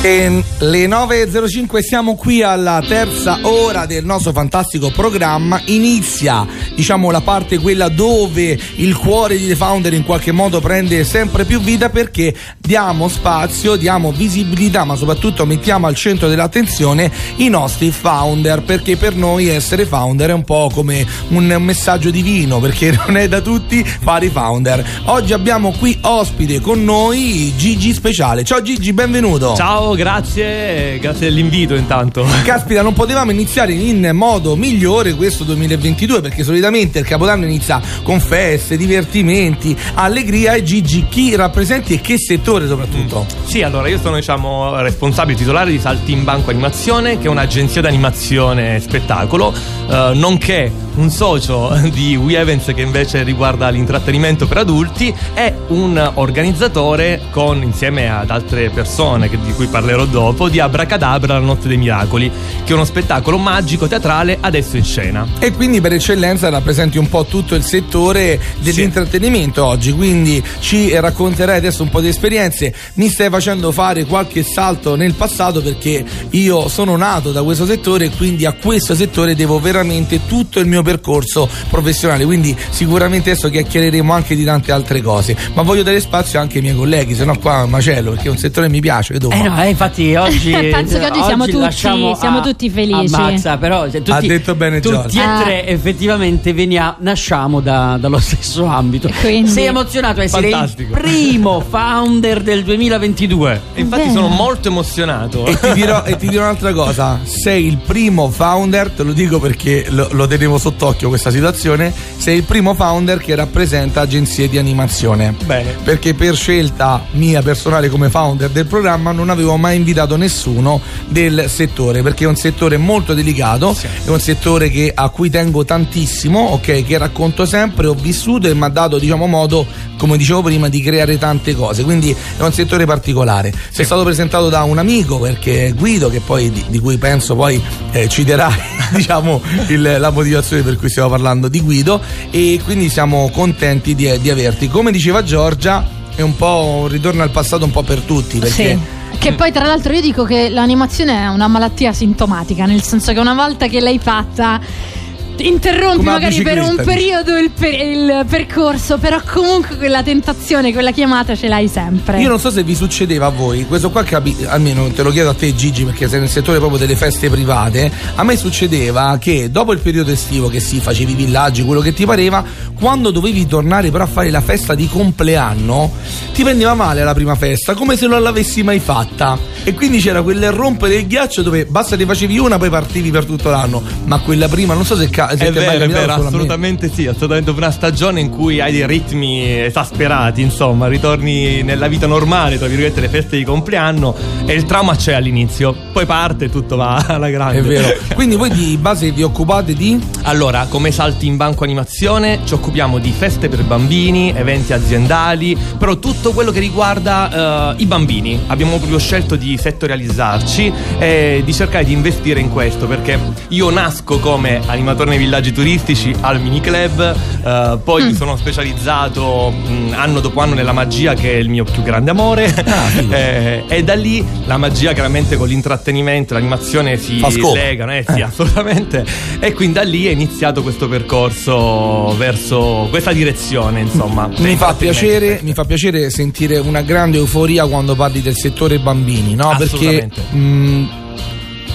E le 9.05 siamo qui alla terza ora del nostro fantastico programma. Inizia, diciamo, la parte quella dove il cuore di The Founder in qualche modo prende sempre più vita perché diamo spazio, diamo visibilità, ma soprattutto mettiamo al centro dell'attenzione i nostri founder, perché per noi essere founder è un po' come un messaggio divino, perché non è da tutti fare i founder. Oggi abbiamo qui ospite con noi Gigi Speciale. Ciao Gigi, benvenuto. Ciao grazie, grazie dell'invito intanto. Caspita, non potevamo iniziare in modo migliore questo 2022 perché solitamente il Capodanno inizia con feste, divertimenti, allegria e Gigi chi rappresenti e che settore soprattutto? Mm. Sì, allora io sono diciamo responsabile titolare di Saltimbanco Animazione che è un'agenzia di animazione e spettacolo, eh, nonché un socio di We Events che invece riguarda l'intrattenimento per adulti e un organizzatore con insieme ad altre persone che, di cui parlerò dopo di Abracadabra la notte dei miracoli che è uno spettacolo magico teatrale adesso in scena e quindi per eccellenza rappresenti un po' tutto il settore dell'intrattenimento sì. oggi quindi ci racconterai adesso un po' di esperienze mi stai facendo fare qualche salto nel passato perché io sono nato da questo settore e quindi a questo settore devo veramente tutto il mio percorso professionale, quindi sicuramente adesso chiacchiereremo anche di tante altre cose, ma voglio dare spazio anche ai miei colleghi, se no qua macello, perché è un settore che mi piace. Eh no, eh, infatti oggi penso che oggi, siamo, tutti, siamo tutti felici. Ammazza, però tutti, ha detto bene tutti Giorgio. e tre effettivamente venia, nasciamo da, dallo stesso ambito. Quindi... Sei emozionato a essere Fantastico. il primo founder del 2022. Infatti Beh. sono molto emozionato. E ti, dirò, e ti dirò un'altra cosa, sei il primo founder, te lo dico perché lo, lo tenevo sotto sott'occhio questa situazione, sei il primo founder che rappresenta agenzie di animazione. Bene. Perché per scelta mia personale come founder del programma non avevo mai invitato nessuno del settore, perché è un settore molto delicato, sì. è un settore che, a cui tengo tantissimo, ok, che racconto sempre, ho vissuto e mi ha dato, diciamo, modo, come dicevo prima, di creare tante cose. Quindi è un settore particolare. Sì. È stato presentato da un amico, perché Guido, che poi di, di cui penso poi eh, citerà diciamo, il, la motivazione per cui stiamo parlando di Guido e quindi siamo contenti di, di averti. Come diceva Giorgia, è un po' un ritorno al passato un po' per tutti perché... Sì. Che poi tra l'altro io dico che l'animazione è una malattia sintomatica, nel senso che una volta che l'hai fatta interrompi magari per un periodo il, per, il, percorso, però comunque quella tentazione, quella chiamata ce l'hai sempre. Io non so se vi succedeva a voi, questo qua capi- almeno te lo chiedo a te Gigi perché sei nel settore proprio delle feste private, a me succedeva che dopo il periodo estivo che si facevi villaggi, quello che ti pareva, quando dovevi tornare però a fare la festa di compleanno, ti prendeva male la prima festa, come se non l'avessi mai fatta. E quindi c'era quel rompere il ghiaccio dove basta ti facevi una poi partivi per tutto l'anno, ma quella prima non so se, ca- è vero, è vero, assolutamente sì, assolutamente una stagione in cui hai dei ritmi esasperati, insomma, ritorni nella vita normale, tra virgolette, le feste di compleanno e il trauma c'è all'inizio, poi parte e tutto va alla grande. È vero. Quindi voi di base vi occupate di? Allora, come salti in banco animazione, ci occupiamo di feste per bambini, eventi aziendali, però tutto quello che riguarda uh, i bambini. Abbiamo proprio scelto di settorializzarci e di cercare di investire in questo, perché io nasco come animatore nei villaggi turistici al mini club, uh, poi mm. mi sono specializzato mh, anno dopo anno nella magia che è il mio più grande amore ah, eh, e da lì la magia chiaramente con l'intrattenimento, l'animazione si legano, eh sì, eh. assolutamente. E quindi da lì è iniziato questo percorso verso questa direzione, insomma. Mi fa, piacere, mi fa piacere sentire una grande euforia quando parli del settore bambini, no? Perché mh,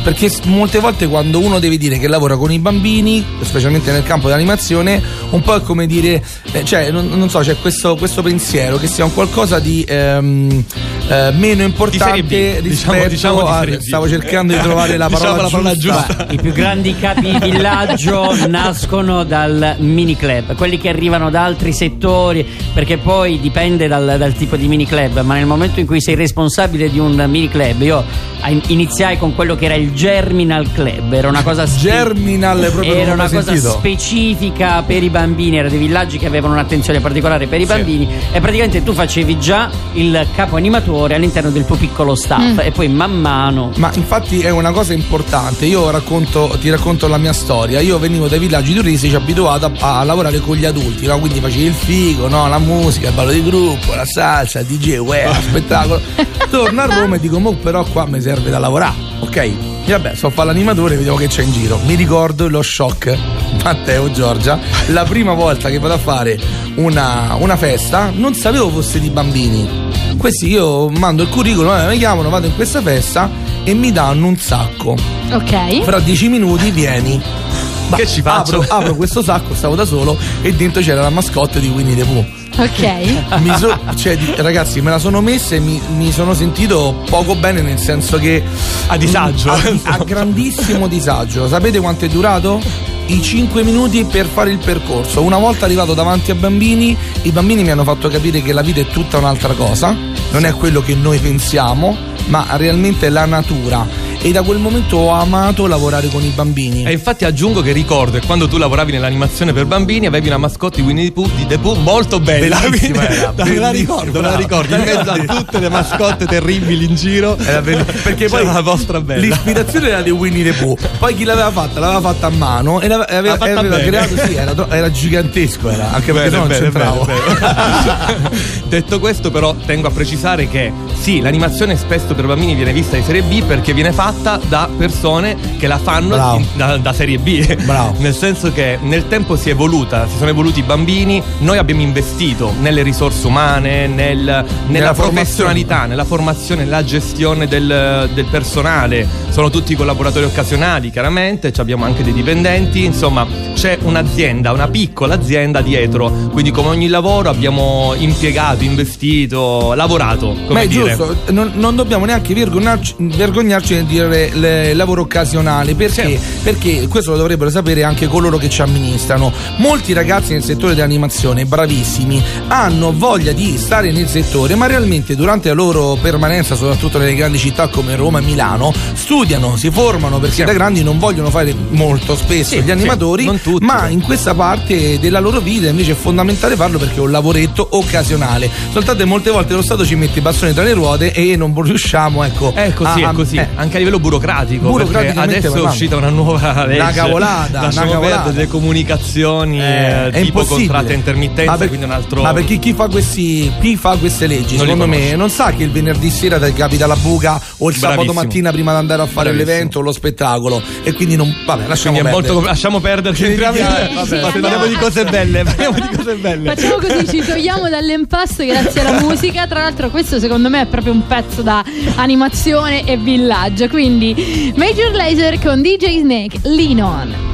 perché molte volte quando uno deve dire che lavora con i bambini, specialmente nel campo dell'animazione, un po' è come dire, eh, cioè non, non so, c'è questo, questo, pensiero che sia un qualcosa di, ehm, eh, meno importante rispetto diciamo, diciamo a, stavo cercando di trovare la diciamo parola, diciamo giusta. La parola giusta. I più grandi capi di villaggio nascono dal mini club, quelli che arrivano da altri settori, perché poi dipende dal, dal tipo di mini club, ma nel momento in cui sei responsabile di un mini club, io iniziai con quello che era il Germinal Club, era una cosa, spe- Germinal, era una cosa specifica per i bambini, erano dei villaggi che avevano un'attenzione particolare per i bambini sì. e praticamente tu facevi già il capo animatore all'interno del tuo piccolo staff mm. e poi man mano... Ma infatti è una cosa importante, io racconto, ti racconto la mia storia, io venivo dai villaggi turistici abituato a, a lavorare con gli adulti, no? quindi facevi il figo, no? la musica, il ballo di gruppo, la salsa, il DJ, uè, spettacolo. Torno a Roma e dico, mo però qua mi serve da lavorare, ok? E vabbè, so fare l'animatore, vediamo che c'è in giro. Mi ricordo lo shock, Matteo, Giorgia, la prima volta che vado a fare una, una festa, non sapevo fosse di bambini. Questi io mando il curriculum, eh, mi chiamano, vado in questa festa e mi danno un sacco. Ok. Fra dieci minuti vieni. Bah, che ci faccio? Apro, apro questo sacco, stavo da solo e dentro c'era la mascotte di Winnie the Pooh. Ok. So, cioè, ragazzi, me la sono messa e mi, mi, sono sentito poco bene nel senso che. A disagio. A, a grandissimo disagio. Sapete quanto è durato? i 5 minuti per fare il percorso. Una volta arrivato davanti ai bambini, i bambini mi hanno fatto capire che la vita è tutta un'altra cosa, non è quello che noi pensiamo, ma realmente è la natura e da quel momento ho amato lavorare con i bambini. E infatti aggiungo che ricordo che quando tu lavoravi nell'animazione per bambini avevi una mascotte di Winnie the Pooh, di The Pooh molto bella. Bellissima era, me la ricordo, me la ricordo, in mezzo a tutte le mascotte terribili in giro. Era perché poi la vostra bella. L'ispirazione era di Winnie the Pooh. Poi chi l'aveva fatta? L'aveva fatta a mano e aveva, aveva, aveva creato, sì, era, era, gigantesco, era, anche perché bene, non bene, c'entravo. Bene, Detto questo, però, tengo a precisare che sì, l'animazione spesso per bambini viene vista di serie B perché viene fatta fatta da persone che la fanno in, da, da, serie B. Bravo. nel senso che nel tempo si è evoluta, si sono evoluti i bambini, noi abbiamo investito nelle risorse umane, nel, nella, nella professionalità, nella formazione, nella gestione del, del, personale. Sono tutti collaboratori occasionali, chiaramente, abbiamo anche dei dipendenti, insomma c'è un'azienda, una piccola azienda dietro. Quindi come ogni lavoro abbiamo impiegato, investito, lavorato. Ma è dire. giusto, non, non dobbiamo neanche vergognarci, vergognarci nel dire il lavoro occasionale perché? Sì. perché questo lo dovrebbero sapere anche coloro che ci amministrano molti ragazzi nel settore dell'animazione bravissimi hanno voglia di stare nel settore ma realmente durante la loro permanenza soprattutto nelle grandi città come Roma e Milano studiano, si formano perché sì. da grandi non vogliono fare molto spesso sì, gli animatori ma in questa parte della loro vita invece è fondamentale farlo perché è un lavoretto occasionale soltanto molte volte lo Stato ci mette i bastoni tra le ruote e non riusciamo ecco è così, a, è così. Eh. anche a livello burocratico. adesso parlando. è uscita una nuova legge. Una cavolata. Lasciamo una cavolata. delle comunicazioni eh, eh, tipo contratto a intermittenza, per, quindi un altro. Ma perché chi fa, questi, chi fa queste leggi, non secondo me, non sa che il venerdì sera ti capita la buca o il Bravissimo. sabato mattina prima di andare a fare Bravissimo. l'evento o lo spettacolo. E quindi non. Vabbè, lasciamo quindi perdere. Molto, lasciamo perdere. Entriamo, sì, parliamo di cose belle. Parliamo di cose belle. Facciamo così, ci togliamo dall'impasto grazie alla musica. Tra l'altro, questo secondo me è proprio un pezzo da animazione e villaggio. Quindi Major Laser con DJ Snake, Lean On.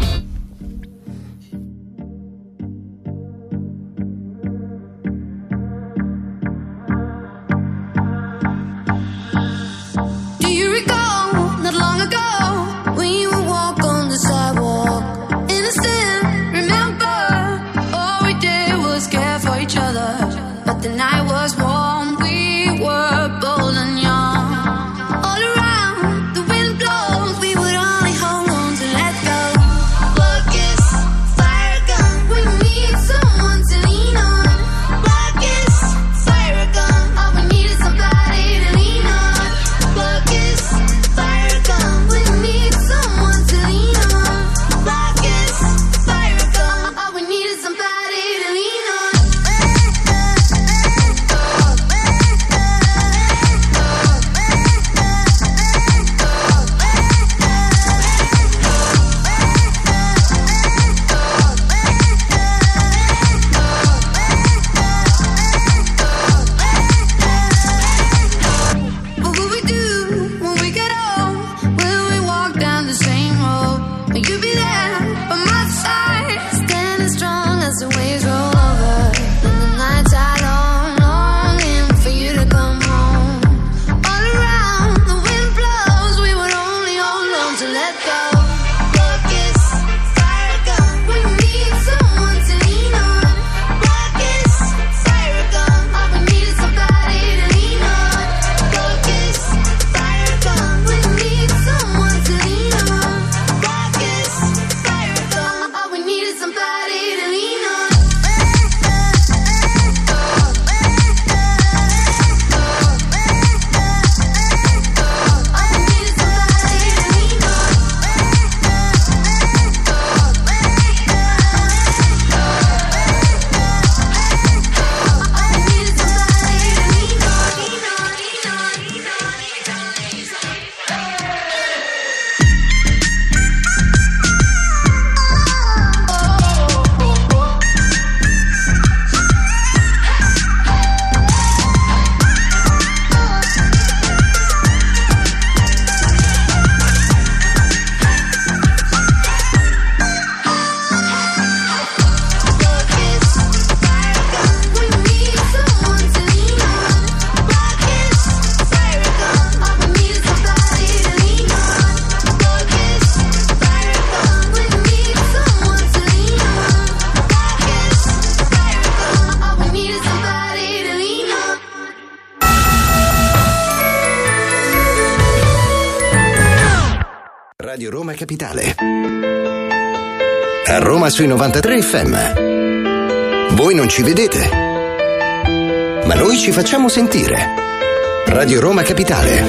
Sui 93 FM. Voi non ci vedete, ma noi ci facciamo sentire. Radio Roma Capitale.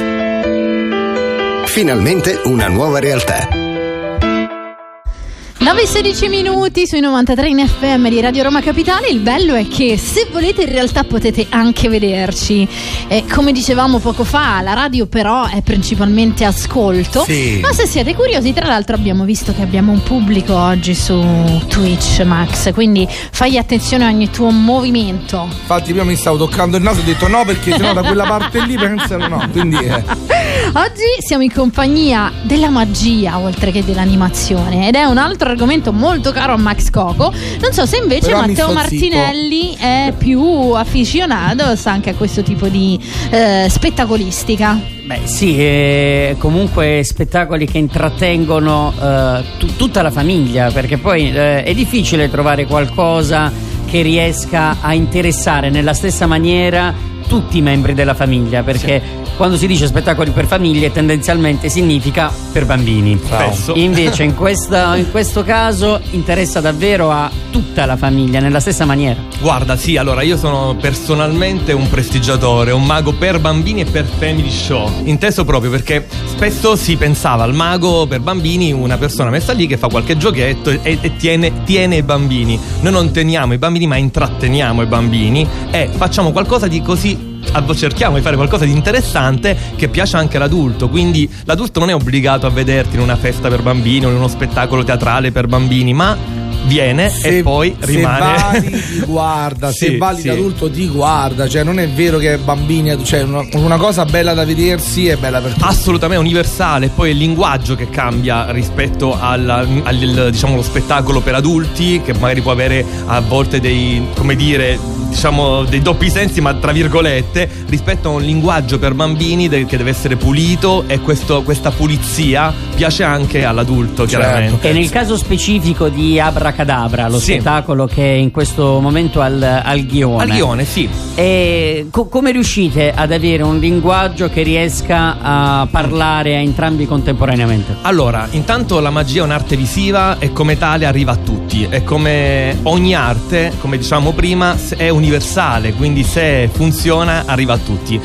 Finalmente una nuova realtà. 9 16 minuti sui 93 in FM di Radio Roma Capitale. Il bello è che se volete in realtà potete anche vederci. Eh, come dicevamo poco fa, la radio però è principalmente ascolto. Sì. Ma se siete curiosi, tra l'altro abbiamo visto che abbiamo un pubblico oggi su Twitch, Max. Quindi fai attenzione a ogni tuo movimento. Infatti prima mi stavo toccando il naso e ho detto no perché sennò da quella parte lì pensano no. Quindi eh. Oggi siamo in compagnia della magia oltre che dell'animazione ed è un altro argomento molto caro a Max Coco. Non so se invece Però Matteo Martinelli è più afficionato anche a questo tipo di eh, spettacolistica. Beh sì, eh, comunque spettacoli che intrattengono eh, t- tutta la famiglia perché poi eh, è difficile trovare qualcosa che riesca a interessare nella stessa maniera tutti i membri della famiglia perché sì quando si dice spettacoli per famiglie tendenzialmente significa per bambini. Spesso. Invece in, questa, in questo caso interessa davvero a tutta la famiglia nella stessa maniera. Guarda, sì, allora io sono personalmente un prestigiatore, un mago per bambini e per family show. Inteso proprio perché spesso si pensava al mago per bambini una persona messa lì che fa qualche giochetto e, e tiene, tiene i bambini. Noi non teniamo i bambini ma intratteniamo i bambini e facciamo qualcosa di così cerchiamo di fare qualcosa di interessante che piace anche all'adulto. Quindi l'adulto non è obbligato a vederti in una festa per bambini o in uno spettacolo teatrale per bambini, ma viene se, e poi rimane. Se vali ti guarda, sì, se vali sì. adulto ti guarda, cioè non è vero che bambini, cioè una, una, cosa bella da vedersi è bella per tutti. Assolutamente universale, poi il linguaggio che cambia rispetto al, al diciamo, spettacolo per adulti, che magari può avere a volte dei, come dire, diciamo dei doppi sensi, ma tra virgolette, rispetto a un linguaggio per bambini de- che deve essere pulito e questo, questa pulizia piace anche all'adulto, certo. chiaramente. E nel caso specifico di Abracadabra, lo sì. spettacolo che è in questo momento al, al Ghione. Al Ghione, sì. E co- come riuscite ad avere un linguaggio che riesca a parlare a entrambi contemporaneamente? Allora, intanto la magia è un'arte visiva e come tale arriva a tutti. E come ogni arte, come diciamo prima, è un universale, quindi se funziona arriva a tutti.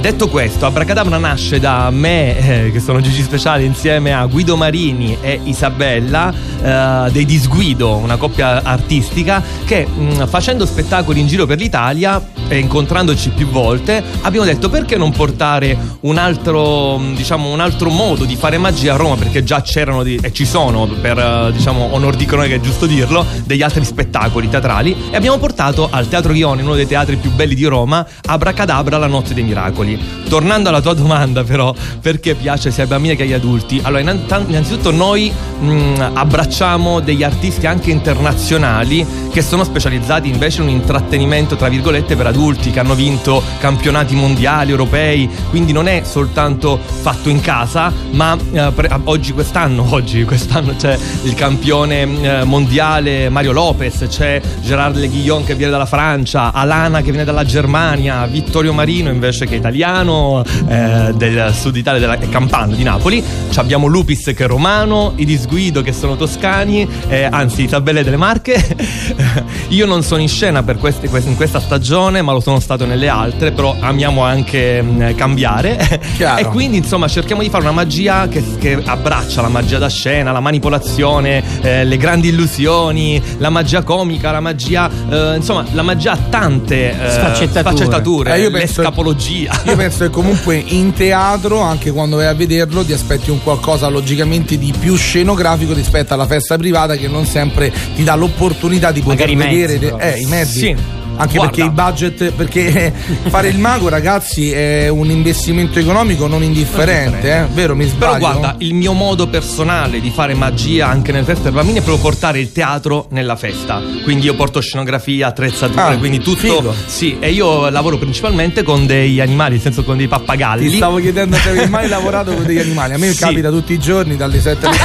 Detto questo, Abracadabra nasce da me, eh, che sono Gigi Speciale, insieme a Guido Marini e Isabella, eh, dei Disguido, una coppia artistica, che mh, mm, facendo spettacoli in giro per l'Italia e incontrandoci più volte, abbiamo detto perché non portare un altro, mm, diciamo, un altro modo di fare magia a Roma, perché già c'erano di, e ci sono, per eh, diciamo, onor di cronaca è giusto dirlo, degli altri spettacoli teatrali e abbiamo portato al Teatro Ghione, uno dei teatri più belli di Roma, Abracadabra, la notte dei miracoli. Tornando alla tua domanda, però, perché piace sia ai bambini che agli adulti? Allora, innanzitutto noi mh, abbracciamo degli artisti anche internazionali che sono specializzati invece in un intrattenimento, tra virgolette, per adulti adulti che hanno vinto campionati mondiali, europei, quindi non è soltanto fatto in casa, ma eh, pre- oggi quest'anno, oggi quest'anno c'è il campione eh, mondiale Mario Lopez, c'è Gerard Leguillon che viene dalla Francia, Alana che viene dalla Germania, Vittorio Marino invece che è italiano, eh, del sud Italia della Campania di Napoli, abbiamo Lupis che è romano, i Disguido che sono toscani, eh, anzi Isabelle delle Marche. Io non sono in scena queste, in questa stagione, ma lo sono stato nelle altre, però amiamo anche mh, mm, cambiare. e quindi insomma cerchiamo di fare una magia che, che abbraccia la magia da scena, la manipolazione, eh, le grandi illusioni, la magia comica, la magia, eh, insomma, la magia ha tante eh, sfaccettature, sfaccettature eh, l'escapologia. Io penso che comunque in teatro, anche quando vai a vederlo, ti aspetti un qualcosa logicamente di più scenografico rispetto alla festa privata che non sempre ti dà l'opportunità di poter Magari vedere i mezzi, eh, i mezzi. Sì anche Guarda. perché il budget, perché fare il mago, ragazzi, è un investimento economico non indifferente, eh? vero? Mi sbaglio? Però guarda, il mio modo personale di fare magia anche nelle feste per bambini è proprio portare il teatro nella festa. Quindi io porto scenografia, attrezzature, ah, quindi tutto. Figo. Sì, e io lavoro principalmente con dei animali, nel senso con dei pappagalli. Ti stavo chiedendo se avevi mai lavorato con degli animali. A me sì. capita tutti i giorni dalle 7 alle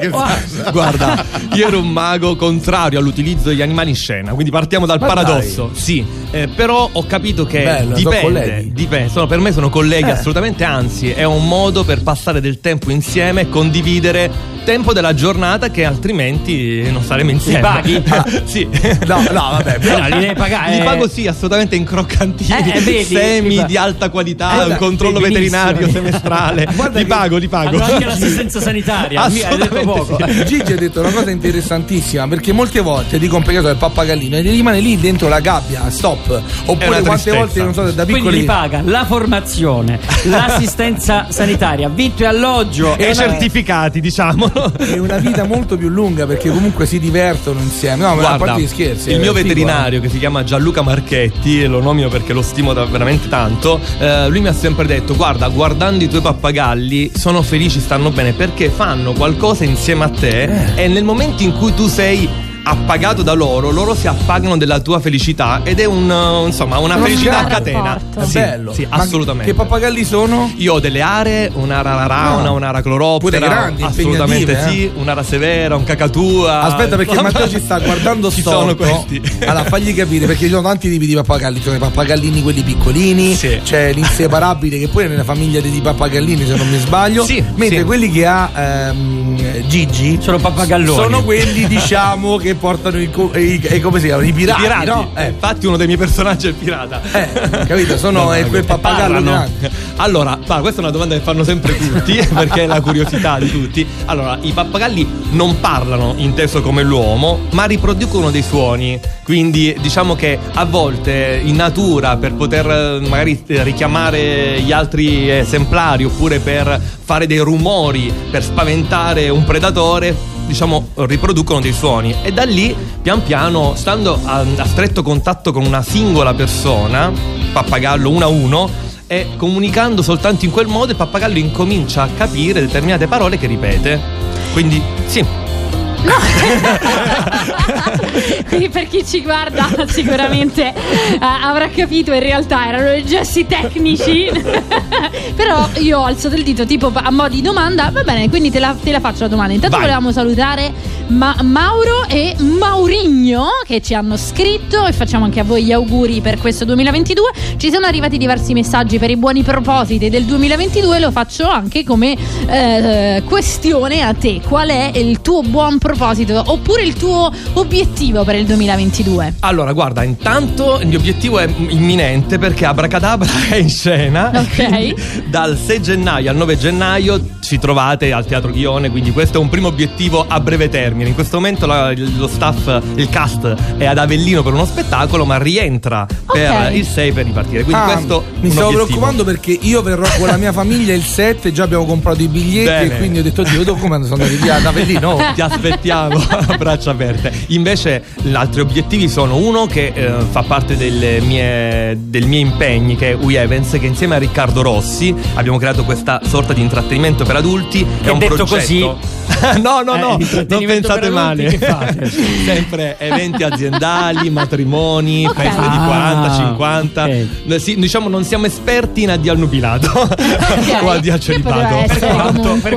10. guarda, io ero un mago contrario all'utilizzo degli animali in scena, quindi partiamo dal Ma paradosso. Dai. Sì, eh, però ho capito che Bello, dipende, sono dipende sono, per me sono colleghi eh. assolutamente, anzi è un modo per passare del tempo insieme e condividere tempo della giornata che altrimenti non saremo insieme. Li paghi? Ah, sì. No, no, vabbè. Però no, li devi pagare. Li pago sì, assolutamente in croccantini, eh, vedi, semi di alta qualità, eh, un controllo veterinario semestrale. Guarda li pago, li pago. Hanno anche l'assistenza sanitaria. Hai detto poco. Sì. Gigi ha detto una cosa interessantissima perché molte volte dico un peccato del pappagallino rimane lì dentro la gabbia, stop. Oppure quante volte non so da piccoli Quindi li paga la formazione, l'assistenza sanitaria, vitto e alloggio e, i certificati, diciamo. È una vita molto più lunga perché comunque si divertono insieme. No, Guarda, a parte gli scherzi. Il mio veterinario che si chiama Gianluca Marchetti, lo nomino perché lo stimo veramente tanto, eh, lui mi ha sempre detto "Guarda, guardando i tuoi pappagalli sono felici, stanno bene perché fanno qualcosa insieme a te eh. e nel momento in cui tu sei appagato da loro, loro si appagano della tua felicità ed è un, uh, insomma, una felicità a catena. È sì, bello. Sì, assolutamente. Che pappagalli sono? Io ho delle aree, un'ara rarauna, no. un'ara cloroptera. Pure grandi, assolutamente eh? sì, un'ara severa, un cacatua. Aspetta perché Matteo ci sta guardando ci sono questi. Allora, fagli capire perché ci sono tanti tipi di pappagalli, ci sono i pappagallini quelli piccolini, sì. c'è l'inseparabile che poi è nella famiglia dei pappagallini se non mi sbaglio, sì, mentre sì. quelli che ha ehm, Gigi sono pappagalloni. Sono quelli diciamo che portano i, i, i, come si chiamano? I pirati, I pirati. no? Eh. Infatti uno dei miei personaggi è il pirata. Eh, capito? Sono no, quel pappagallo grande. Allora, pa, questa è una domanda che fanno sempre tutti, perché è la curiosità di tutti. Allora, i pappagalli non parlano inteso come l'uomo, ma riproducono dei suoni. Quindi diciamo che a volte in natura per poter eh, magari richiamare gli altri esemplari oppure per fare dei rumori per spaventare un predatore diciamo riproducono dei suoni. E da lì pian piano stando a, a stretto contatto con una singola persona pappagallo uno a uno e comunicando soltanto in quel modo il pappagallo incomincia a capire determinate parole che ripete. Quindi sì. No. Quindi per chi ci guarda sicuramente uh, avrà capito in realtà erano i gesti tecnici. Però io ho alzato il dito tipo a mo' di domanda. Va bene, quindi te la, te la faccio la domanda. Intanto Vai. volevamo salutare Ma- Mauro e Maurigno che ci hanno scritto e facciamo anche a voi gli auguri per questo 2022. Ci sono arrivati diversi messaggi per i buoni propositi del 2022. Lo faccio anche come eh, questione a te. Qual è il tuo buon proposito oppure il tuo obiettivo per il 2022? Allora, guarda, intanto il mio obiettivo è imminente perché Abracadabra è in scena. Ok. Dal 6 gennaio al 9 gennaio ci trovate al Teatro Ghione, quindi questo è un primo obiettivo a breve termine. In questo momento la, lo staff, il cast è ad Avellino per uno spettacolo, ma rientra per okay. il 6 per ripartire. Quindi ah, questo mi stavo preoccupando perché io verrò con la mia famiglia il 7, già abbiamo comprato i biglietti Bene. e quindi ho detto, Dio, come sono andati via ad Avellino? Ti aspettiamo a braccia aperte. Invece, gli altri obiettivi sono uno che eh, fa parte mie, dei miei impegni, che è We Evans, che insieme a Riccardo Rossi abbiamo creato questa sorta di intrattenimento per adulti. È un progetto così. no, no, no, eh, non pensate male. Sempre eventi aziendali, matrimoni, okay. feste ah, di 40, 50. Okay. Sì, diciamo non siamo esperti in addio al nubilato okay. o addio al celibato.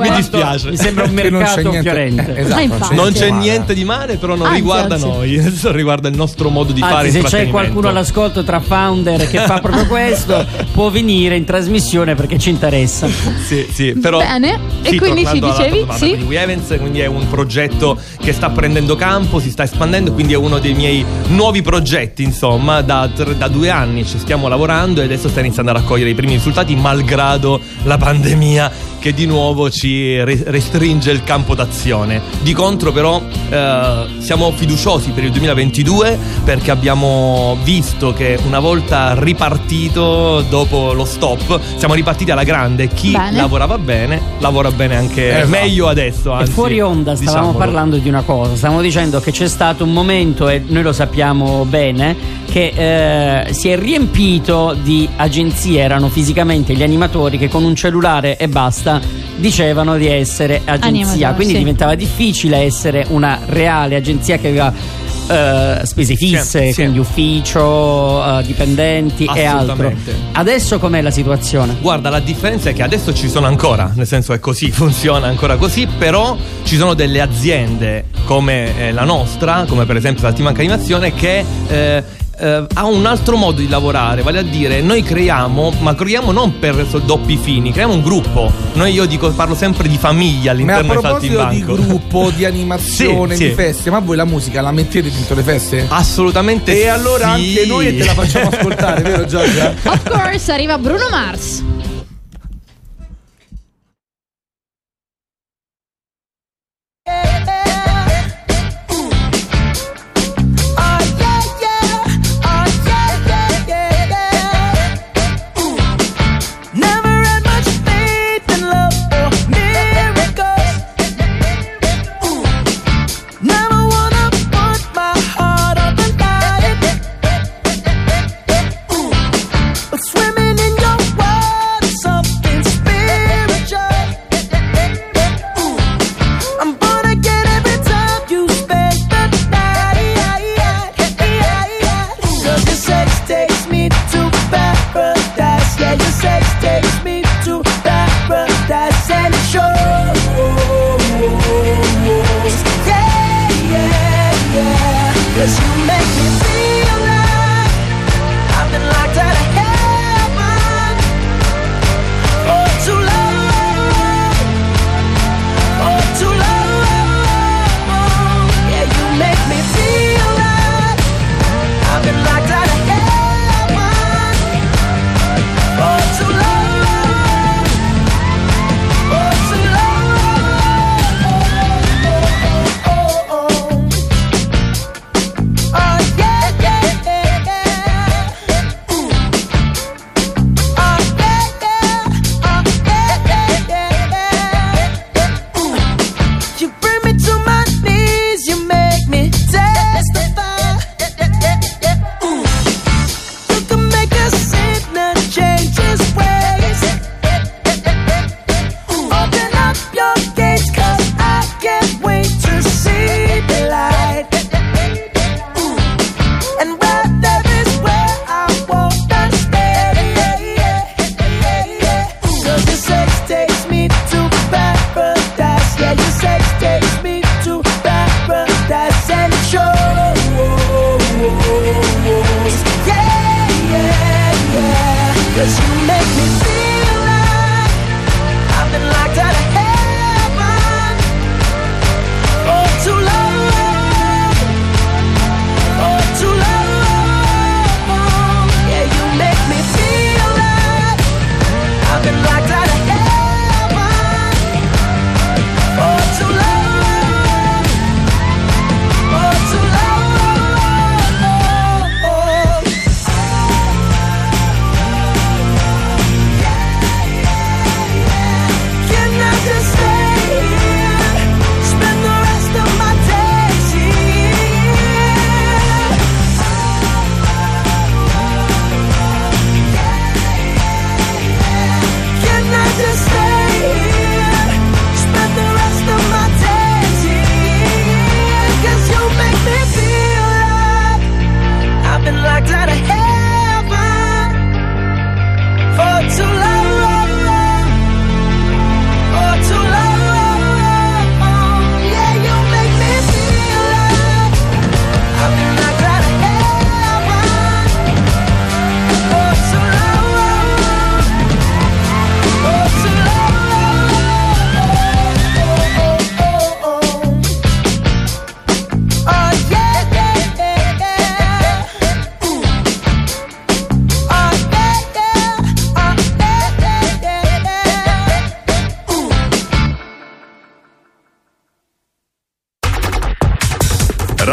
Mi dispiace. Mi sembra un mercato non fiorente. Esatto, non c'è niente di male, però non anzi, riguarda noi, riguarda il nostro modo di anzi, fare se c'è qualcuno all'ascolto tra founder che fa proprio questo, può venire in trasmissione perché ci interessa. Sì, sì, però Bene, sì, e quindi ci dicevi, sì. Quindi Evans, quindi è un progetto che sta prendendo campo, si sta espandendo, quindi è uno dei miei nuovi progetti, insomma, da, da due anni ci stiamo lavorando e adesso sta iniziando a raccogliere i primi risultati, malgrado la pandemia che di nuovo ci restringe il campo d'azione. Di contro però eh, siamo fiduciosi per il 2022 perché abbiamo visto che una volta ripartito dopo lo stop siamo ripartiti alla grande. Chi bene. lavorava bene lavora bene anche esatto. meglio adesso. Anzi, e fuori onda stavamo diciamolo. parlando di una cosa, stavamo dicendo che c'è stato un momento e noi lo sappiamo bene che eh, si è riempito di agenzie, erano fisicamente gli animatori che con un cellulare e basta dicevano di essere agenzia, Animator, quindi sì. diventava difficile essere una reale agenzia che aveva uh, spese fisse, sì, quindi sì. ufficio, uh, dipendenti e altro. Adesso com'è la situazione? Guarda, la differenza è che adesso ci sono ancora, nel senso è così, funziona ancora così, però ci sono delle aziende come eh, la nostra, come per esempio la Team Animazione, che eh, eh, ha un altro modo di lavorare, vale a dire noi creiamo, ma creiamo non per doppi fini, creiamo un gruppo. Noi io dico, parlo sempre di famiglia all'interno dei salti in banco. di gruppo, di animazione, sì, di sì. feste, ma voi la musica la mettete dentro le feste? Assolutamente E allora sì. anche noi te la facciamo ascoltare, vero Giorgia? Of course, arriva Bruno Mars.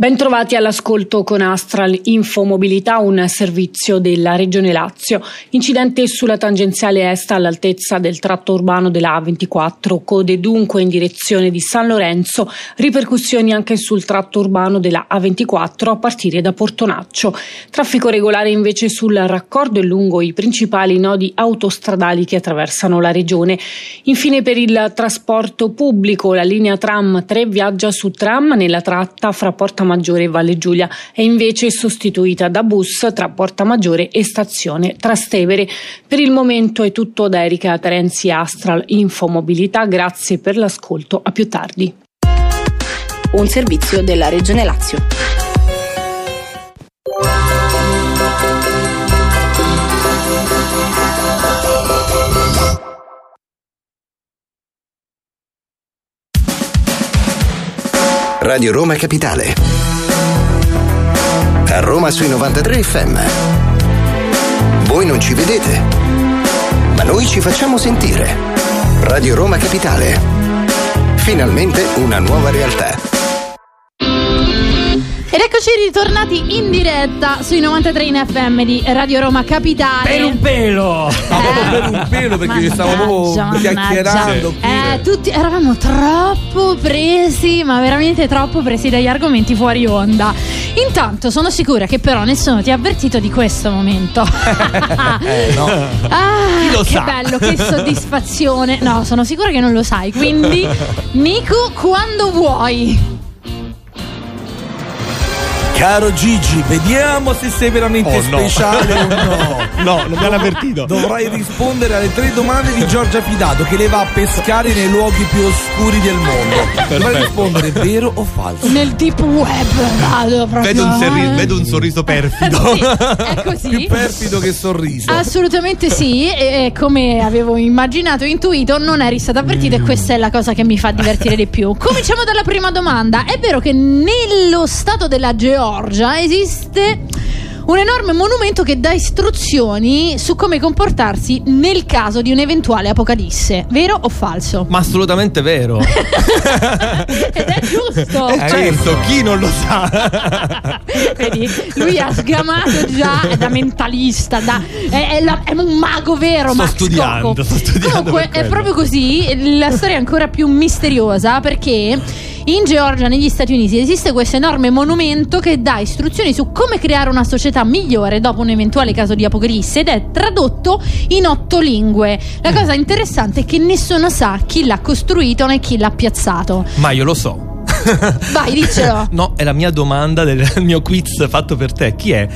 Bentrovati all'ascolto con Astral Infomobilità, un servizio della Regione Lazio. Incidente sulla tangenziale est all'altezza del tratto urbano della A24, code dunque in direzione di San Lorenzo, ripercussioni anche sul tratto urbano della A24 a partire da Portonaccio. Traffico regolare invece sul raccordo e lungo i principali nodi autostradali che attraversano la regione. Infine per il trasporto pubblico la linea tram 3 viaggia su tram nella tratta fra Porta Maggiore e Valle Giulia è invece sostituita da bus tra Porta Maggiore e stazione Trastevere. Per il momento è tutto da Erika Terenzi Astral Infomobilità. Grazie per l'ascolto. A più tardi. Un servizio della Regione Lazio. Radio Roma Capitale. A Roma sui 93 FM. Voi non ci vedete, ma noi ci facciamo sentire. Radio Roma Capitale. Finalmente una nuova realtà. Ed eccoci ritornati in diretta sui 93 in FM di Radio Roma Capitale. Per un pelo! Eh, per un pelo perché stavamo chiacchierando. Eh, tutti eravamo troppo presi, ma veramente troppo presi dagli argomenti fuori onda. Intanto sono sicura che però nessuno ti ha avvertito di questo momento. eh, no. Ah, lo che sa? bello, che soddisfazione. No, sono sicura che non lo sai. Quindi, Nico, quando vuoi. Caro Gigi, vediamo se sei veramente Oh, no. speciale o no. No, non mi hanno avvertito. Dovrai rispondere alle tre domande di Giorgia Fidato che le va a pescare nei luoghi più oscuri del mondo. Dovrai rispondere vero o falso. Nel deep web vado proprio. Vedo un, serri- vedo un sorriso perfido. Sì, è così. Più perfido che sorriso. Assolutamente sì, e come avevo immaginato e intuito, non eri stata avvertita e questa è la cosa che mi fa divertire di più. Cominciamo dalla prima domanda. È vero che nello stato della Georgia esiste un enorme monumento che dà istruzioni su come comportarsi nel caso di un'eventuale apocalisse. Vero o falso? Ma assolutamente vero. Ed è giusto. Eh, certo, chi non lo sa? Vedi, lui ha sgamato già è da mentalista, da, è, è la- è un mago vero. Sto Max studiando, Coco. sto studiando Comunque per è proprio così. La storia è ancora più misteriosa perché in Georgia, negli Stati Uniti, esiste questo enorme monumento che dà istruzioni su come creare una società migliore dopo un eventuale caso di apocalisse ed è tradotto in otto lingue. La cosa interessante è che nessuno sa chi l'ha costruito né chi l'ha piazzato. Ma io lo so. Vai, diccelo. No, è la mia domanda del mio quiz fatto per te. Chi è?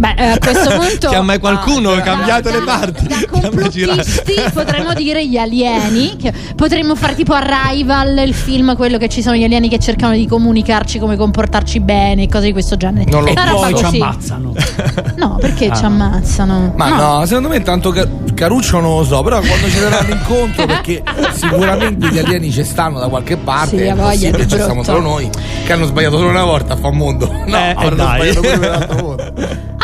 Beh, eh, a questo punto. Che ha mai qualcuno da- cambiato da- le parti? Da mai girato? complottisti potremmo dire gli alieni. che potremmo fare tipo Arrival, il film, quello che ci sono gli alieni che cercano di comunicarci come comportarci bene, cose di questo genere. Non lo E roba poi ci ammazzano. No, perché Ah, ci ammazzano? Ma no. secondo me tanto Ca- Caruccio non lo so, però quando ci sarà l'incontro, perché sicuramente gli alieni ci stanno da qualche parte, Sì, è voglia, ci brutto. solo noi, che hanno sbagliato solo una volta a fa mondo. No, Eh, avranno eh, dai. sbagliato pure un'altra volta.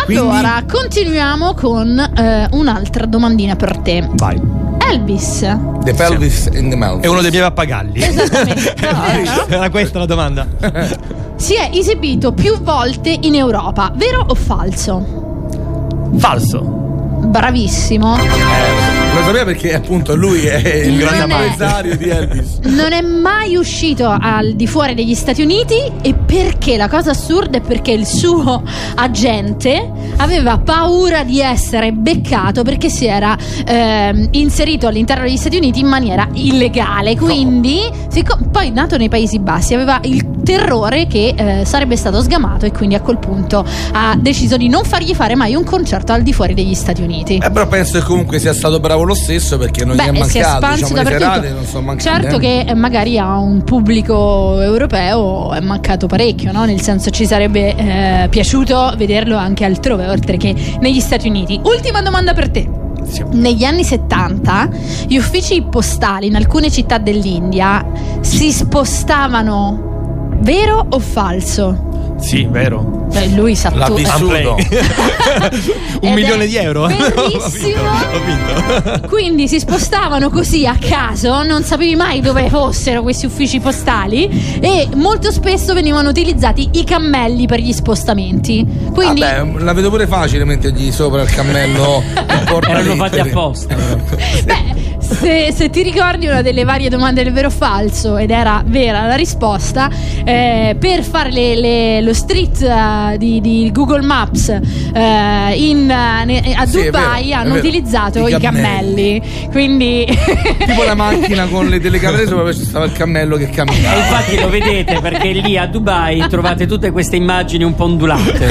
Allora, continuiamo con eh, un'altra domandina per te. Vai. Elvis. The pelvis in the mouth. È uno dei miei pappagalli. Esattamente. Era questa la domanda. Si è esibito più volte in Europa, vero o falso? Falso. Bravissimo. Lo sapeva perché appunto lui è il grande avversario di Elvis. Non è mai uscito al di fuori degli Stati Uniti e perché la cosa assurda è perché il suo agente aveva paura di essere beccato perché si era ehm, inserito all'interno degli Stati Uniti in maniera illegale. Quindi, sicco- poi nato nei Paesi Bassi, aveva il terrore che eh, sarebbe stato sgamato e quindi a quel punto ha deciso di non fargli fare mai un concerto al di fuori degli Stati Uniti. Eh, però penso che comunque sia stato bravo lo stesso perché non gli è Beh, si è mancato. Diciamo, serate non sono mancate. Certo eh. che magari a un pubblico europeo è mancato parecchio, no? nel senso ci sarebbe eh, piaciuto vederlo anche altrove, oltre che negli Stati Uniti. Ultima domanda per te. Negli anni 70 gli uffici postali in alcune città dell'India si spostavano, vero o falso? Sì, vero. Beh, lui sa L'ha tutto. vissuto. Un Ed milione di euro. Bellissimo. Ho vinto. Quindi si spostavano così a caso, non sapevi mai dove fossero questi uffici postali e molto spesso venivano utilizzati i cammelli per gli spostamenti. Quindi Vabbè, la vedo pure facile mettergli sopra il cammello. il. Erano fatti apposta. Beh, se, se ti ricordi una delle varie domande del vero o falso, ed era vera la risposta, eh, per fare le- le- lo street eh, di, di Google Maps eh, in, eh, ne- a Sì, Dubai vero, hanno vero. utilizzato I i cammelli. cammelli. Quindi Tipo la macchina con le telecamere sopra ci stava il cammello che E camminava. infatti lo vedete perché lì a Dubai trovate tutte queste immagini un po' ondulate.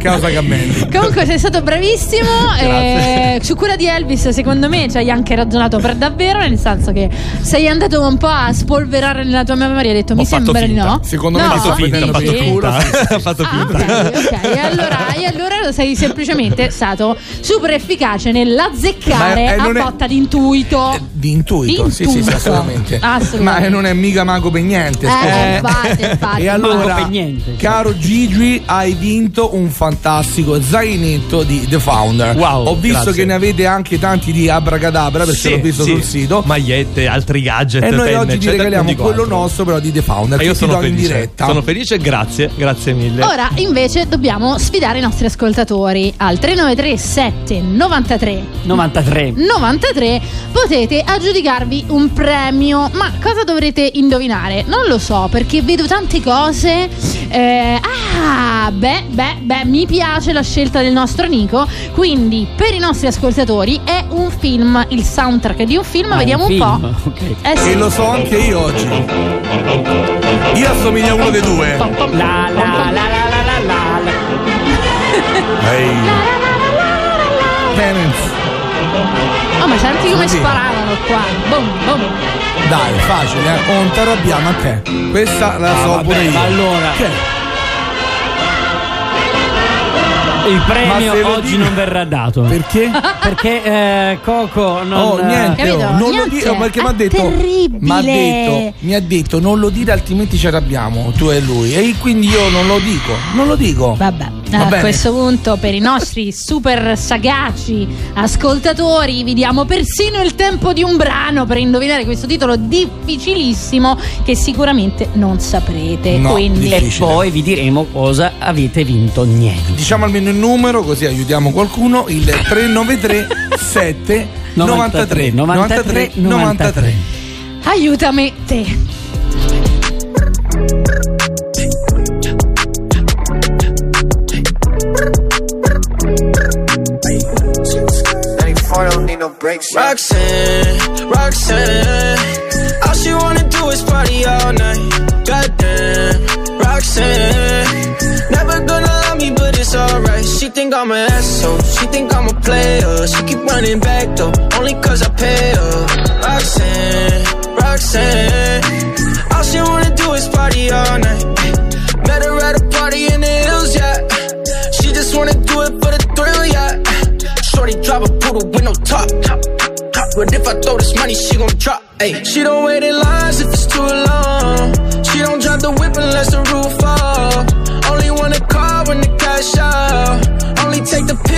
Causa cammelli. Comunque sei stato bravissimo. eh, su quella di Elvis, secondo me, ci hai anche ragionato per davvero. Nel senso che sei andato un po' a spolverare nella tua memoria e hai detto: Mi Ho fatto sembra di no. Secondo no, me sto Finta, ho fatto finta. Ho fatto Ah, finta. ok, ok. E allora, e allora sei semplicemente stato super efficace nell'azzeccare Ma, eh, a non è- botta di intuito. Di intuito, Di sì, sì, sì, assolutamente. Assolutamente. Ma non è mica mago per niente. Eh, infatti, infatti. E allora, niente. caro Gigi, hai vinto un fantastico zainetto di The Founder. Wow, Ho visto grazie. che ne avete anche tanti di Abracadabra perché Sì, l'ho visto sì. sul sito. Magliette, altri gadget. e noi penne, oggi ti eccetera, regaliamo quello nostro, però di The Founder. E che io sono do in felice. diretta. Sono felice, grazie, grazie mille. Ora invece dobbiamo sfidare i nostri ascoltatori al 393 7 93 93. 93 potete aggiudicarvi un premio. Ma cosa dovrete indovinare? Non lo so perché vedo tante cose. Eh, ah, beh, beh, beh, mi piace la scelta del nostro Nico. Quindi per i nostri ascoltatori è un film, il soundtrack di un film. Ah, Vediamo un, un po'. film, ok. Eh sì. E lo so anche io oggi. Io assomiglio a uno dei due. La la la la la la la la. Ehi. Penance. Oh, ma senti come Sì. sparavano qua. Boom, boom. Dai, facile, eh. Non ti arrabbiamo a te. Questa la so vabbè, pure io. allora- Che? Il premio oggi dico- non verrà dato. Perché? Perché eh, Coco non. Oh, niente, Capito? oh, non lo Niente. dire perché mi ha È detto. terribile. Mi ha detto, mi ha detto non lo dire altrimenti ci arrabbiamo, tu e lui. E quindi io non lo dico. Non lo dico. Vabbè, Va a bene. questo punto per i nostri super sagaci ascoltatori vi diamo persino il tempo di un brano per indovinare questo titolo difficilissimo che sicuramente non saprete. No, Quindi E difficile. poi vi diremo cosa avete vinto. Niente. Diciamo almeno il numero così aiutiamo qualcuno. Il 393 7 93 93 93. aiutami te. Roxanne, Roxanne, all she wanna do is party all night. Goddamn, Roxanne, think I'm an asshole, she think I'm a player. She keep running back though, only cause I pay her. Roxanne, Roxanne, all she wanna do is party all night. Met her at a party in the hills, yeah. She just wanna do it for the thrill, yeah. Shorty drive a poodle with no top. But if I throw this money, she gon' drop. Ay. She don't wait in lines if it's too long. She don't drive the whip unless the roof fall. Only want a car when the cash out.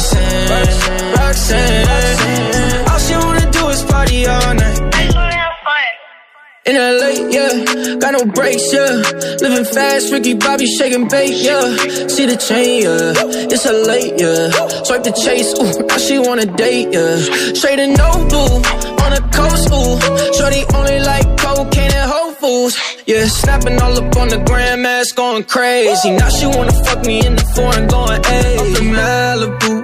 Roxanne, Roxanne. All she wanna do is party all night. In LA, yeah, got no brakes, yeah. Living fast, Ricky Bobby shaking bait, yeah. See the chain, yeah. It's a late, yeah. Swipe the chase, ooh, now she wanna date, yeah. Straight and no blue, on the coast, ooh. Shorty only like cocaine and Whole Foods, yeah. Snapping all up on the grandmas, going crazy. Now she wanna fuck me in the foreign, going, hey. Malibu,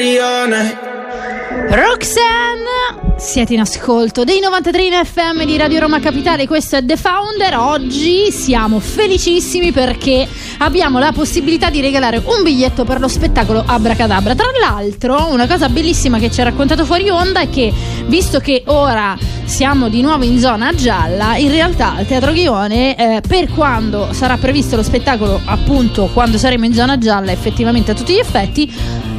night. Roxanne, siete in ascolto dei 93 in FM di Radio Roma Capitale, questo è The Founder. Oggi siamo felicissimi perché abbiamo la possibilità di regalare un biglietto per lo spettacolo Abracadabra. Tra l'altro, una cosa bellissima che ci ha raccontato fuori onda è che, visto che ora siamo di nuovo in zona gialla, in realtà al Teatro Ghione, eh, per quando sarà previsto lo spettacolo, appunto quando saremo in zona gialla, effettivamente a tutti gli effetti,